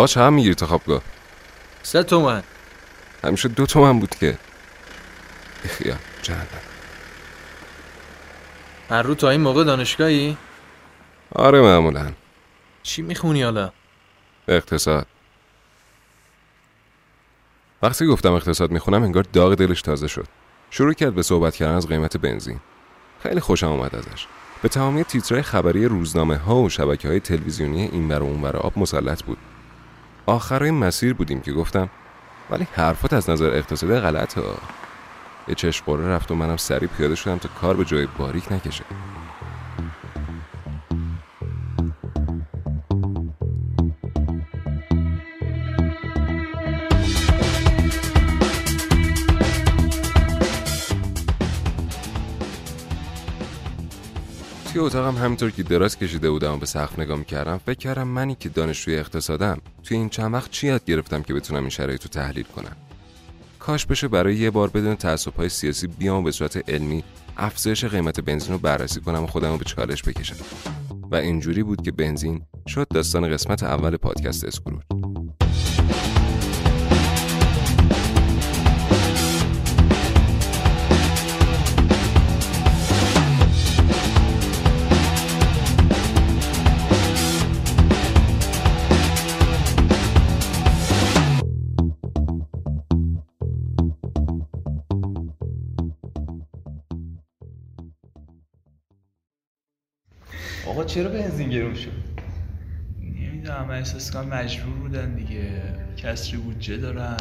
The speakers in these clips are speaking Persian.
آقا چند می‌گیری تا خوابگاه سه تومن. همیشه دو تومن بود که. بخیا جهنم. هر رو تا این موقع دانشگاهی؟ آره معمولا. چی می‌خونی حالا؟ اقتصاد. وقتی گفتم اقتصاد می‌خونم انگار داغ دلش تازه شد. شروع کرد به صحبت کردن از قیمت بنزین. خیلی خوشم اومد ازش. به تمامی تیترهای خبری روزنامه ها و شبکه های تلویزیونی این و اون آب مسلط بود. آخرای مسیر بودیم که گفتم ولی حرفات از نظر اقتصادی غلطه. یه چشم رفت و منم سریع پیاده شدم تا کار به جای باریک نکشه. توی اتاقم همینطور که دراز کشیده بودم و به سقف نگاه می‌کردم فکر کردم منی که دانشجوی اقتصادم. توی این چند وقت چی یاد گرفتم که بتونم این شرایط رو تحلیل کنم؟ کاش بشه برای یه بار بدون تعصب های سیاسی بیام به صورت علمی افزایش قیمت بنزین رو بررسی کنم و خودم رو به چالش بکشم. و اینجوری بود که بنزین شد داستان قسمت اول پادکست اسکروج آقا چرا بنزین گرون شد؟ نمی‌دونم احساس کنم مجبور بودن دیگه. کسری بودجه دارن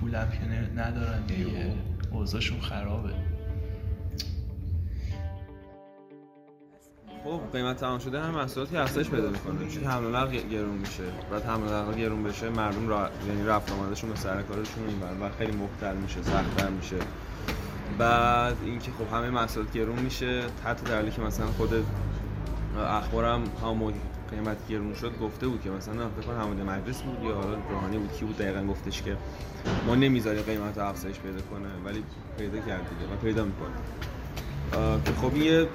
پول هم که ندارن دیگه. اوضاعشون خرابه. خب قیمت تمام شده هم محصولاتی افزایش پیدا می‌کنه. چون حمل نقل گرون میشه. بعد حمل نقل گرون بشه مردم را یعنی رفت آمدشون به سر کارشون و خیلی مختل میشه سختتر میشه. بعد اینکه خب همه محصولات گرون میشه حتی در که مثلا خود اخبارم هم قیمت گرون شد گفته بود که مثلا فکر کنم حمید مجلس بود یا حالا روحانی بود کی بود دقیقا گفتش که ما نمی‌ذاریم قیمت افزایش پیدا کنه ولی پیدا کرد دیگه و پیدا می‌کنه. که خب یه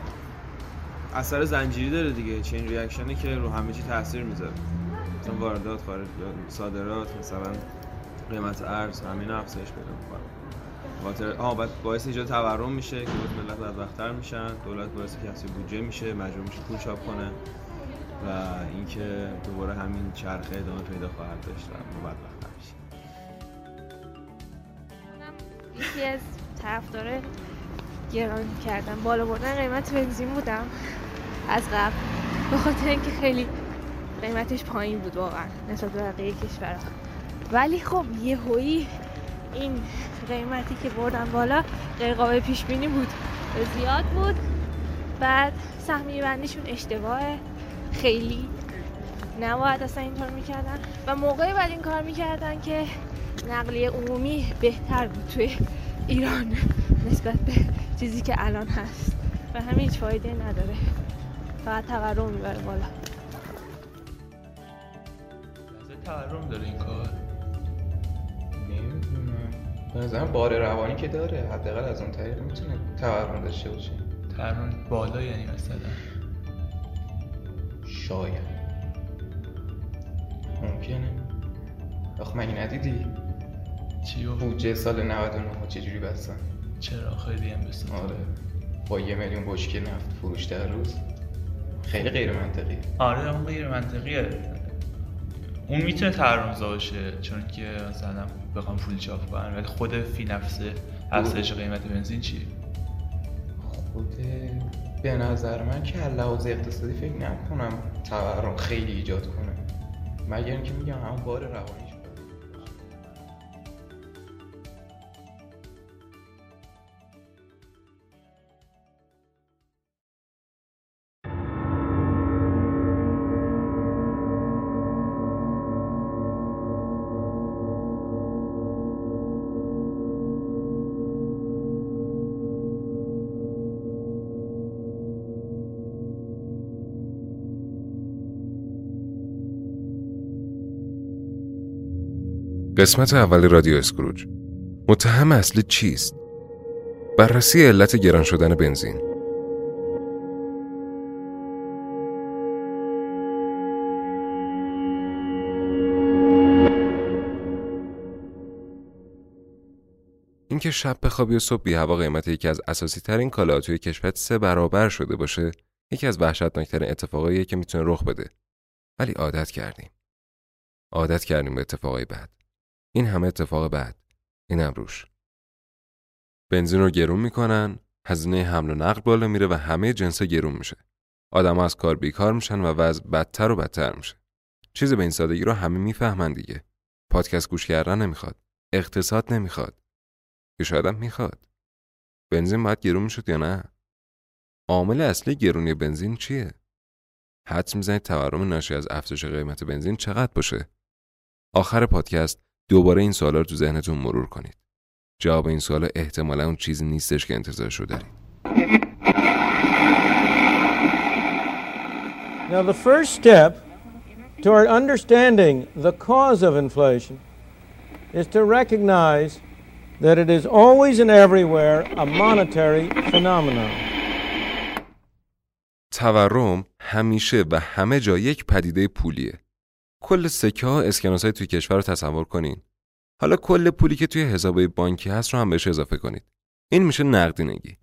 اثر زنجیری داره دیگه چین ریاکشنی که رو همه چی تاثیر می‌ذاره. مثلا واردات خارج صادرات مثلا قیمت ارز همین افزایش پیدا می‌کنه. خاطر آها بعد باعث ایجاد تورم میشه که ملت بدبختتر میشن. دولت باعث کسی بودجه میشه مجبور میشه پول چاپ کنه و اینکه دوباره همین چرخه ادامه پیدا خواهد داشت و ما بدبختتر میشیم. یکی از طرفدار گران کردن بالا بردن قیمت بنزین بودم از قبل. به خاطر اینکه خیلی قیمتش پایین بود واقعا نسبت به بقیه کشورها. ولی خب یه هایی این قیمتی که بردن بالا غیر قابل پیش بینی بود. زیاد بود. بعد سهمیه بندیشون اشتباهه. خیلی نباید اصلا اینطور می‌کردن. و موقعی بعد این کار می‌کردن که نقلیه عمومی بهتر بود توی ایران نسبت به چیزی که الان هست. و همین هیچ فایده نداره. فقط تورم می‌بره بالا. تورم داره این کار. به نظرم بار روانی که داره حداقل از اون طریق می‌تونه تورم داشته باشه. تورم بالا یعنی مثلا؟ شاید. ممکنه. آخه مگه ندیدی؟ چی بودجه سال 99 چجوری بستن؟ چرا؟ خیلی هم بسید آره. با یه میلیون بشکه نفت فروش در روز. خیلی غیر منطقی. آره اون غیر منطقیه. اون می‌تونه تورمزا باشه چون که مثلا بخوام پول چاپ کنن ولی خود فی نفسه افزایش قیمت بنزین چیه؟ خود به نظر من که از لحاظ اقتصادی فکر نکنم تورم خیلی ایجاد کنه. مگر اینکه میگم همون بار روانیش قسمت اول رادیو اسکروج. متهم اصلی چیست؟ بررسی علت گران شدن بنزین. اینکه شب بخوابی و صبح بی هوا قیمت یکی از اساسی ترین کالاها توی کشور سه برابر شده باشه یکی از وحشتناکترین اتفاقاییه که می‌تونه رخ بده. ولی عادت کردیم. عادت کردیم به اتفاقای بد این همه اتفاق بد اینم روش بنزین رو گرون می‌کنن هزینه حمل و نقل بالا میره و همه جنسا گرون میشه. آدم از کار بیکار میشن و وضع بدتر و بدتر میشه. چیز به این سادگی رو همه می‌فهمن دیگه. پادکست گوش کردن نمی‌خواد. اقتصاد نمی‌خواد. که شاید هم می‌خواد. بنزین باید گرون می‌شد یا نه؟ عامل اصلی گرونی بنزین چیه؟ حدس می‌زنید تورم ناشی از افزایش قیمت بنزین چقدر باشه؟ آخر پادکست دوباره این سوالا رو تو ذهنتون مرور کنید. جواب این سوالا احتمالا اون چیزی نیستش که انتظارش رو دارید. Now, the first step toward understanding the cause of inflation is to recognize that it is always and everywhere a monetary phenomenon. تورم همیشه و همه جا یک پدیده پولیه. کل سکه ها اسکناس های توی کشور رو تصور کنین. حالا کل پولی که توی حسابای بانکی هست رو هم بهش اضافه کنید. این میشه نقدینگی.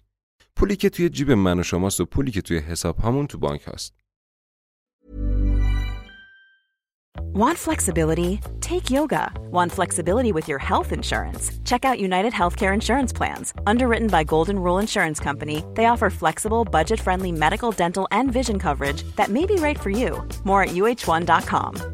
پولی که توی جیب من و شماست و پولی که توی حساب همون تو بانک هست. Want flexibility? Take yoga. Want flexibility with your health insurance? Check out United Healthcare Insurance Plans. Underwritten by Golden Rule Insurance Company, they offer flexible, budget friendly medical, dental, and vision coverage that may be right for you. More at uh1.com.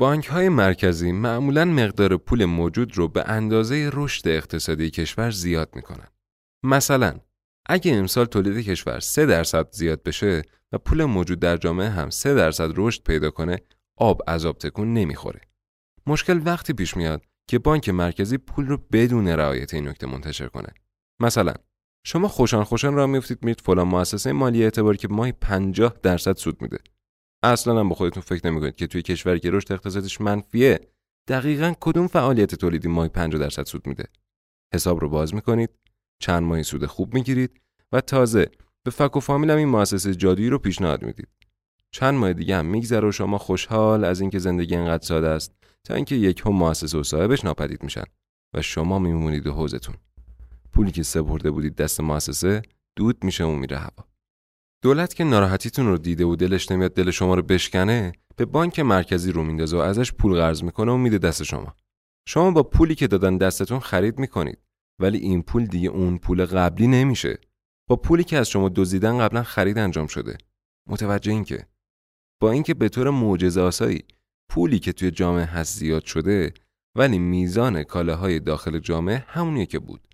بانک های مرکزی معمولا مقدار پول موجود رو به اندازه رشد اقتصادی کشور زیاد می‌کنن. مثلا اگه امسال تولید کشور 3 درصد زیاد بشه و پول موجود در جامعه هم 3 درصد رشد پیدا کنه آب از آب تکون نمی‌خوره. مشکل وقتی پیش میاد که بانک مرکزی پول رو بدون رعایت این نکته منتشر کنه. مثلا شما خوشان خوشان راه میفتید میرید فلان مؤسسه مالی اعتباری که ماهی 50 درصد سود میده. اصلا هم به خودتون فکر نمی‌کنید که توی کشوری که رشد اقتصادیش منفیه دقیقا کدوم فعالیت تولیدی ماهی 50 درصد سود میده. حساب رو باز می‌کنید چند ماهی سود خوب می‌گیرید و تازه به فک و فامیل هم این مؤسسه جادویی رو پیشنهاد می‌دید. چند ماه دیگه هم میگذره و شما خوشحال از اینکه زندگی انقدر ساده است تا اینکه یک هم مؤسسه و صاحبش ناپدید میشن و شما میمونید و حوزتون. پولی که سپرده بودید دست مؤسسه دود میشه و میره هوا. دولت که ناراحتیتون رو دیده و دلش نمیاد دل شما رو بشکنه به بانک مرکزی رو میندازه و ازش پول قرض می‌کنه و میده دست شما. شما با پولی که دادن دستتون خرید می‌کنید ولی این پول دیگه اون پول قبلی نمیشه. با پولی که از شما دزدیدن قبلا خرید انجام شده. متوجه این که؟ با اینکه به طور معجزه آسایی پولی که توی جامعه هست زیاد شده ولی میزان کالاهای داخل جامعه همونیه که بود.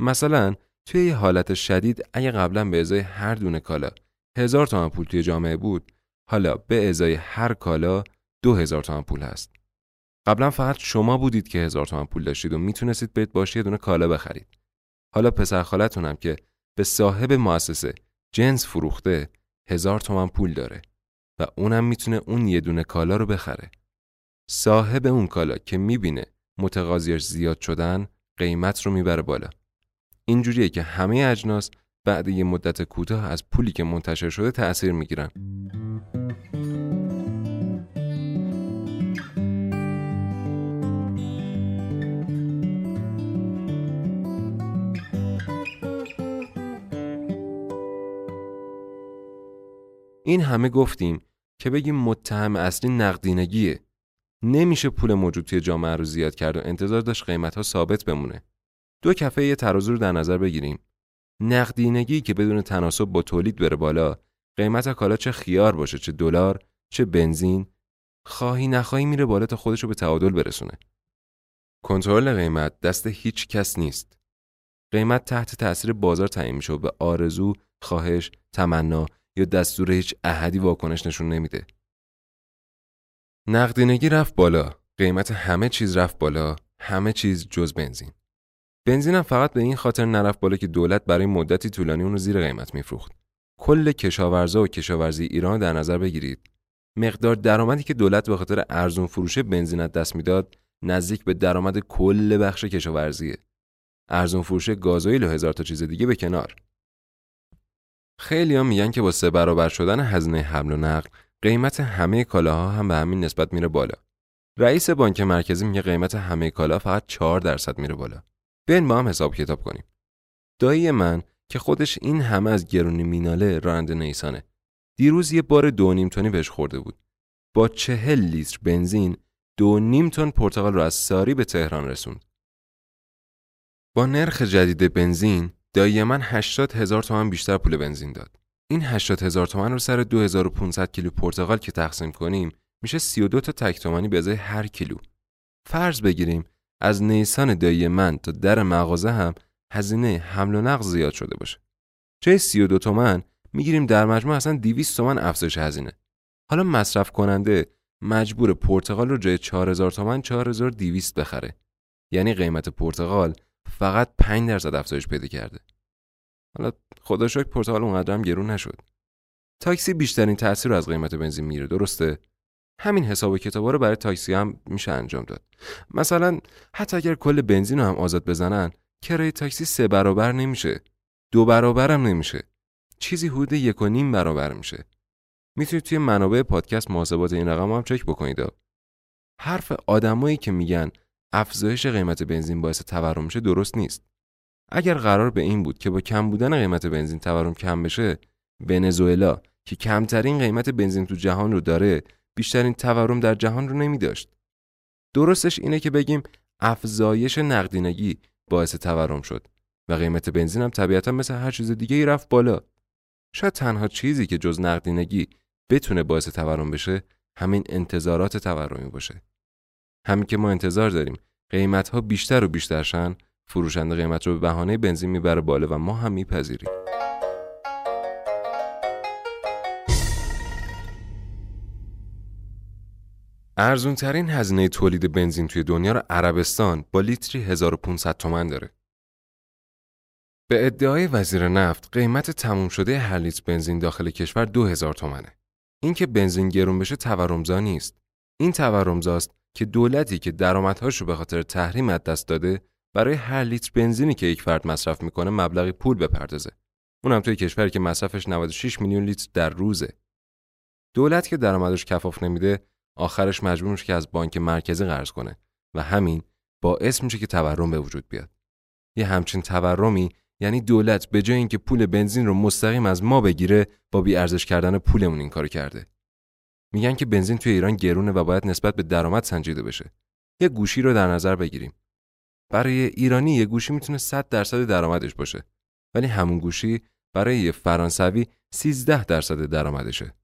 مثلا توی یه حالت شدید اگه قبلا به ازای هر دونه کالا هزار تومن پول توی جامعه بود حالا به ازای هر کالا دو هزار تومن پول هست. قبلا فقط شما بودید که هزار تومن پول داشتید و می‌تونستید برید باشه یه دونه کالا بخرید. حالا پسر خالتونم که به صاحب مؤسسه جنس فروخته هزار تومن پول داره و اونم می‌تونه اون یه دونه کالا رو بخره. صاحب اون کالا که می‌بینه متقاضیش زیاد شدن قیمت رو می‌بره بالا. اینجوریه که همه اجناس بعد یه مدت کوتاه از پولی که منتشر شده تأثیر می‌گیرن. این همه گفتیم که بگیم متهم اصلی نقدینگیه. نمیشه پول موجود توی جامعه رو زیاد کرد و انتظار داشت قیمت ها ثابت بمونه. دو کفه ترازو رو در نظر بگیریم. نقدینگی که بدون تناسب با تولید بره بالا قیمت کالا چه خیار باشه چه دلار چه بنزین خواهی نخواهی میره بالا تا خودش رو به تعادل برسونه. کنترل قیمت دست هیچ کس نیست. قیمت تحت تاثیر بازار تعیین میشه و به آرزو خواهش تمنا یا دستور هیچ احدی واکنش نشون نمیده. نقدینگی رفت بالا. قیمت همه چیز رفت بالا. همه چیز جز بنزین. بنزینم فقط به این خاطر نرفت بالا که دولت برای مدتی طولانی اون رو زیر قیمت میفروخت کل کشاورزا و کشاورزی ایران در نظر بگیرید مقدار درآمدی که دولت به خاطر ارزون فروش بنزین دست می‌داد نزدیک به درآمد کل بخش کشاورزیه ارزون فروش گازوئیل و هزار تا چیز دیگه به کنار خیلی هم میگن که با سه برابر شدن هزینه حمل و نقل قیمت همه کالاها هم به همین نسبت میره بالا. رئیس بانک مرکزی میگه قیمت همه کالا فقط 4 درصد میره بالا. بیاین با هم حساب کتاب کنیم. دایی من که خودش این همه از گرونی میناله راننده نیسانه. دیروز یه بار دو نیم تونی بهش خورده بود. با چهل لیتر بنزین دو نیم تن پرتقال رو از ساری به تهران رسوند. با نرخ جدید بنزین دایی من 80 هزار تومن بیشتر پول بنزین داد. این 80 هزار تومن رو سر 2500 کیلو پرتقال که تقسیم کنیم میشه 32 تا تک تومانی به ازای هر کیلو. فرض بگیریم از نیسان دایی من تا در مغازه هم هزینه حمل و نقل زیاد شده باشه. جای 32 تومن می‌گیریم در مجموع اصلا 200 تومن افزایش هزینه. حالا مصرف کننده مجبور پرتقال رو جای 4000 تومن 4200 بخره. یعنی قیمت پرتقال فقط 5 درصد افزایش پیدا کرده. حالا خدا شکر پرتقال اونقدر هم گرون نشد. تاکسی بیشترین تاثیر از قیمت بنزین میره درسته؟ همین حساب و کتابا رو برای تاکسی هم میشه انجام داد. مثلا حتی اگر کل بنزین رو هم آزاد بزنن کرایه تاکسی سه برابر نمیشه. دو برابر هم نمیشه. چیزی حدود یک و نیم برابر میشه. می‌تونید توی منابع پادکست محاسبات این رقم هم چک بکنید. حرف آدمایی که میگن افزایش قیمت بنزین باعث تورم میشه درست نیست. اگر قرار به این بود که با کم بودن قیمت بنزین تورم کم بشه ونزوئلا که کمترین قیمت بنزین تو جهان رو داره بیشترین تورم در جهان رو نمی داشت. درستش اینه که بگیم افزایش نقدینگی باعث تورم شد و قیمت بنزین هم طبیعتا مثل هر چیز دیگه ای رفت بالا. شاید تنها چیزی که جز نقدینگی بتونه باعث تورم بشه همین انتظارات تورمی باشه. همین که ما انتظار داریم قیمت ها بیشتر و بیشتر شن فروشنده قیمت رو به بهانه بنزین می‌بره بالا و ما هم میپذیریم ارزون ترین هزینه تولید بنزین توی دنیا رو عربستان با لیتری 1500 تومن داره. به ادعای وزیر نفت قیمت تموم شده هر لیتر بنزین داخل کشور 2000 تومنه. این که بنزین گرون بشه تورمزا نیست. این تورمزاست که دولتی که درآمدهاش رو به خاطر تحریم از دست داده برای هر لیتر بنزینی که یک فرد مصرف می‌کنه مبلغی پول بپردازه. اونم توی کشوری که مصرفش 96 میلیون لیتر در روزه. دولت که درآمدش کفاف نمیده، آخرش مجبور میشه که از بانک مرکزی قرض کنه و همین باعث میشه که تورم به وجود بیاد. یه همچین تورمی یعنی دولت به جای اینکه پول بنزین رو مستقیم از ما بگیره با بی ارزش کردن پولمون این کارو کرده. میگن که بنزین توی ایران گرونه و باید نسبت به درآمد سنجیده بشه. یه گوشی رو در نظر بگیریم. برای ایرانی یه گوشی می‌تونه 100 درصد درآمدش باشه ولی همون گوشی برای یه فرانسوی 13 درصد درآمدشه.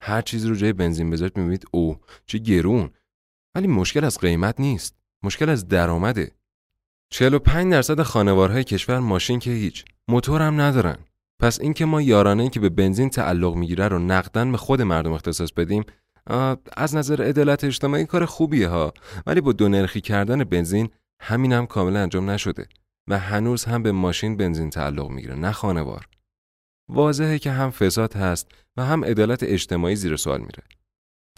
هر چیز رو جای بنزین بذارید می‌بینید او چه گرون. ولی مشکل از قیمت نیست. مشکل از درآمده. 45 درصد خانوارهای کشور ماشین که هیچ موتور هم ندارن. پس اینکه ما یارانه که به بنزین تعلق می‌گیره رو نقدن به خود مردم اختصاص بدیم از نظر عدالت اجتماعی کار خوبیه ها. ولی با دو نرخی کردن بنزین همین هم کاملا انجام نشده. و هنوز هم به ماشین بنزین تعلق می‌گیره نه خانوار. واضحه که هم فساد هست و هم عدالت اجتماعی زیر سوال میره.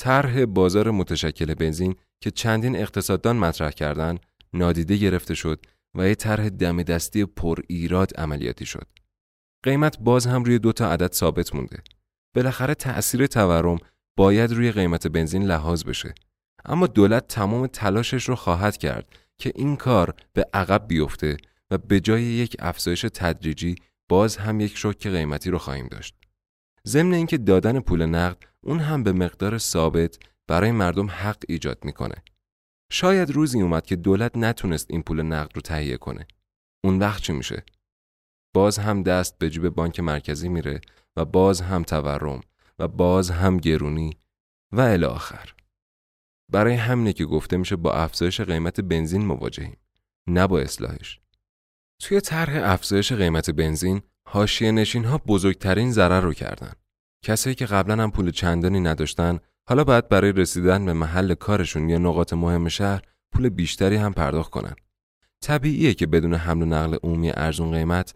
طرح بازار متشکل بنزین که چندین اقتصاددان مطرح کردن نادیده گرفته شد و یه طرح دم دستی پر ایراد عملیاتی شد. قیمت باز هم روی دو تا عدد ثابت مونده. بالاخره تأثیر تورم باید روی قیمت بنزین لحاظ بشه. اما دولت تمام تلاشش رو خواهد کرد که این کار به عقب بیفته و به جای یک افزایش تدریجی باز هم یک شوک قیمتی رو خواهیم داشت. ضمن اینکه دادن پول نقد اون هم به مقدار ثابت برای مردم حق ایجاد می‌کنه. شاید روزی اومد که دولت نتونست این پول نقد رو تهیه کنه. اون وقت چی میشه؟ باز هم دست به جیب بانک مرکزی میره و باز هم تورم و باز هم گرونی و الی آخر. برای همینه که گفته میشه با افزایش قیمت بنزین مواجهیم نه با اصلاحش. توی طرح افزایش قیمت بنزین حاشیه نشین ها بزرگترین ضرر رو کردن. کسایی که قبلا هم پول چندانی نداشتن حالا باید برای رسیدن به محل کارشون یا نقاط مهم شهر پول بیشتری هم پرداخت کنن. طبیعیه که بدون حمل و نقل عمومی ارزون قیمت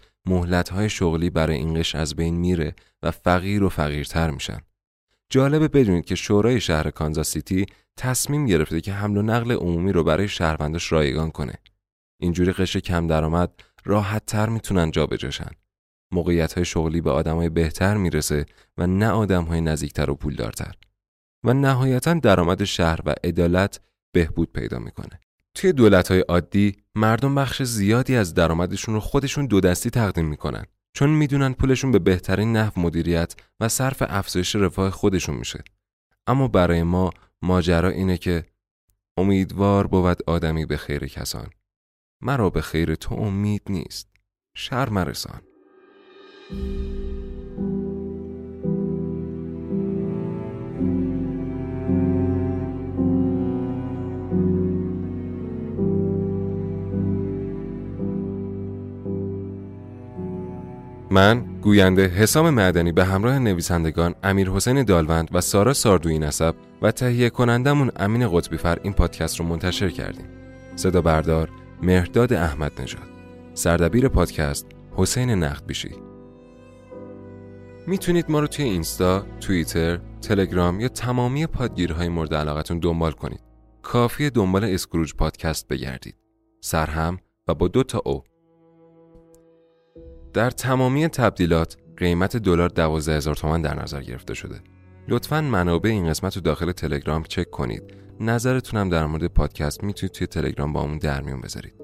های شغلی برای این قش از بین میره و فقیر و فقیرتر میشن. جالبه بدونید که شورای شهر کانزاس سیتی تصمیم گرفته که حمل و نقل عمومی رو برای شهرونداش رایگان کنه. اینجوری قش کم درآمد راحت تر می‌تونن جابجاشن. موقعیت های شغلی به آدم های بهتر می‌رسه و نه آدم های نزدیکتر و پولدارتر. و نهایتا درآمد شهر و عدالت بهبود پیدا می‌کنه. توی دولت های عادی مردم بخش زیادی از درآمدشون رو خودشون دو دستی تقدیم می‌کنن چون می‌دونن پولشون به بهترین نحو مدیریت و صرف افزایش رفاه خودشون میشه. اما برای ما ماجرا اینه که امیدوار بود آدمی به خیر کسان. مرا به خیر تو امید نیست شر مرسان من گوینده حسام معدنی به همراه نویسندگان امیر حسین دالوند و سارا ساردوی نسب و تهیه کنندمون امین قطبی فر این پادکست رو منتشر کردیم. صدا بردار مهرداد احمد نژاد سردبیر پادکست حسین نقد بیشی می‌تونید ما رو توی اینستا، توییتر، تلگرام یا تمامی پادگیرهای مورد علاقتون دنبال کنید. کافی دنبال اسکروج پادکست بگردید. سرهم و با دو تا او. در تمامی تبدیلات قیمت دلار 12000 تومان در نظر گرفته شده. لطفا منابع این قسمت رو داخل تلگرام چک کنید نظرتونم در مورد پادکست می‌تونید توی تلگرام با همون در میون بذارید.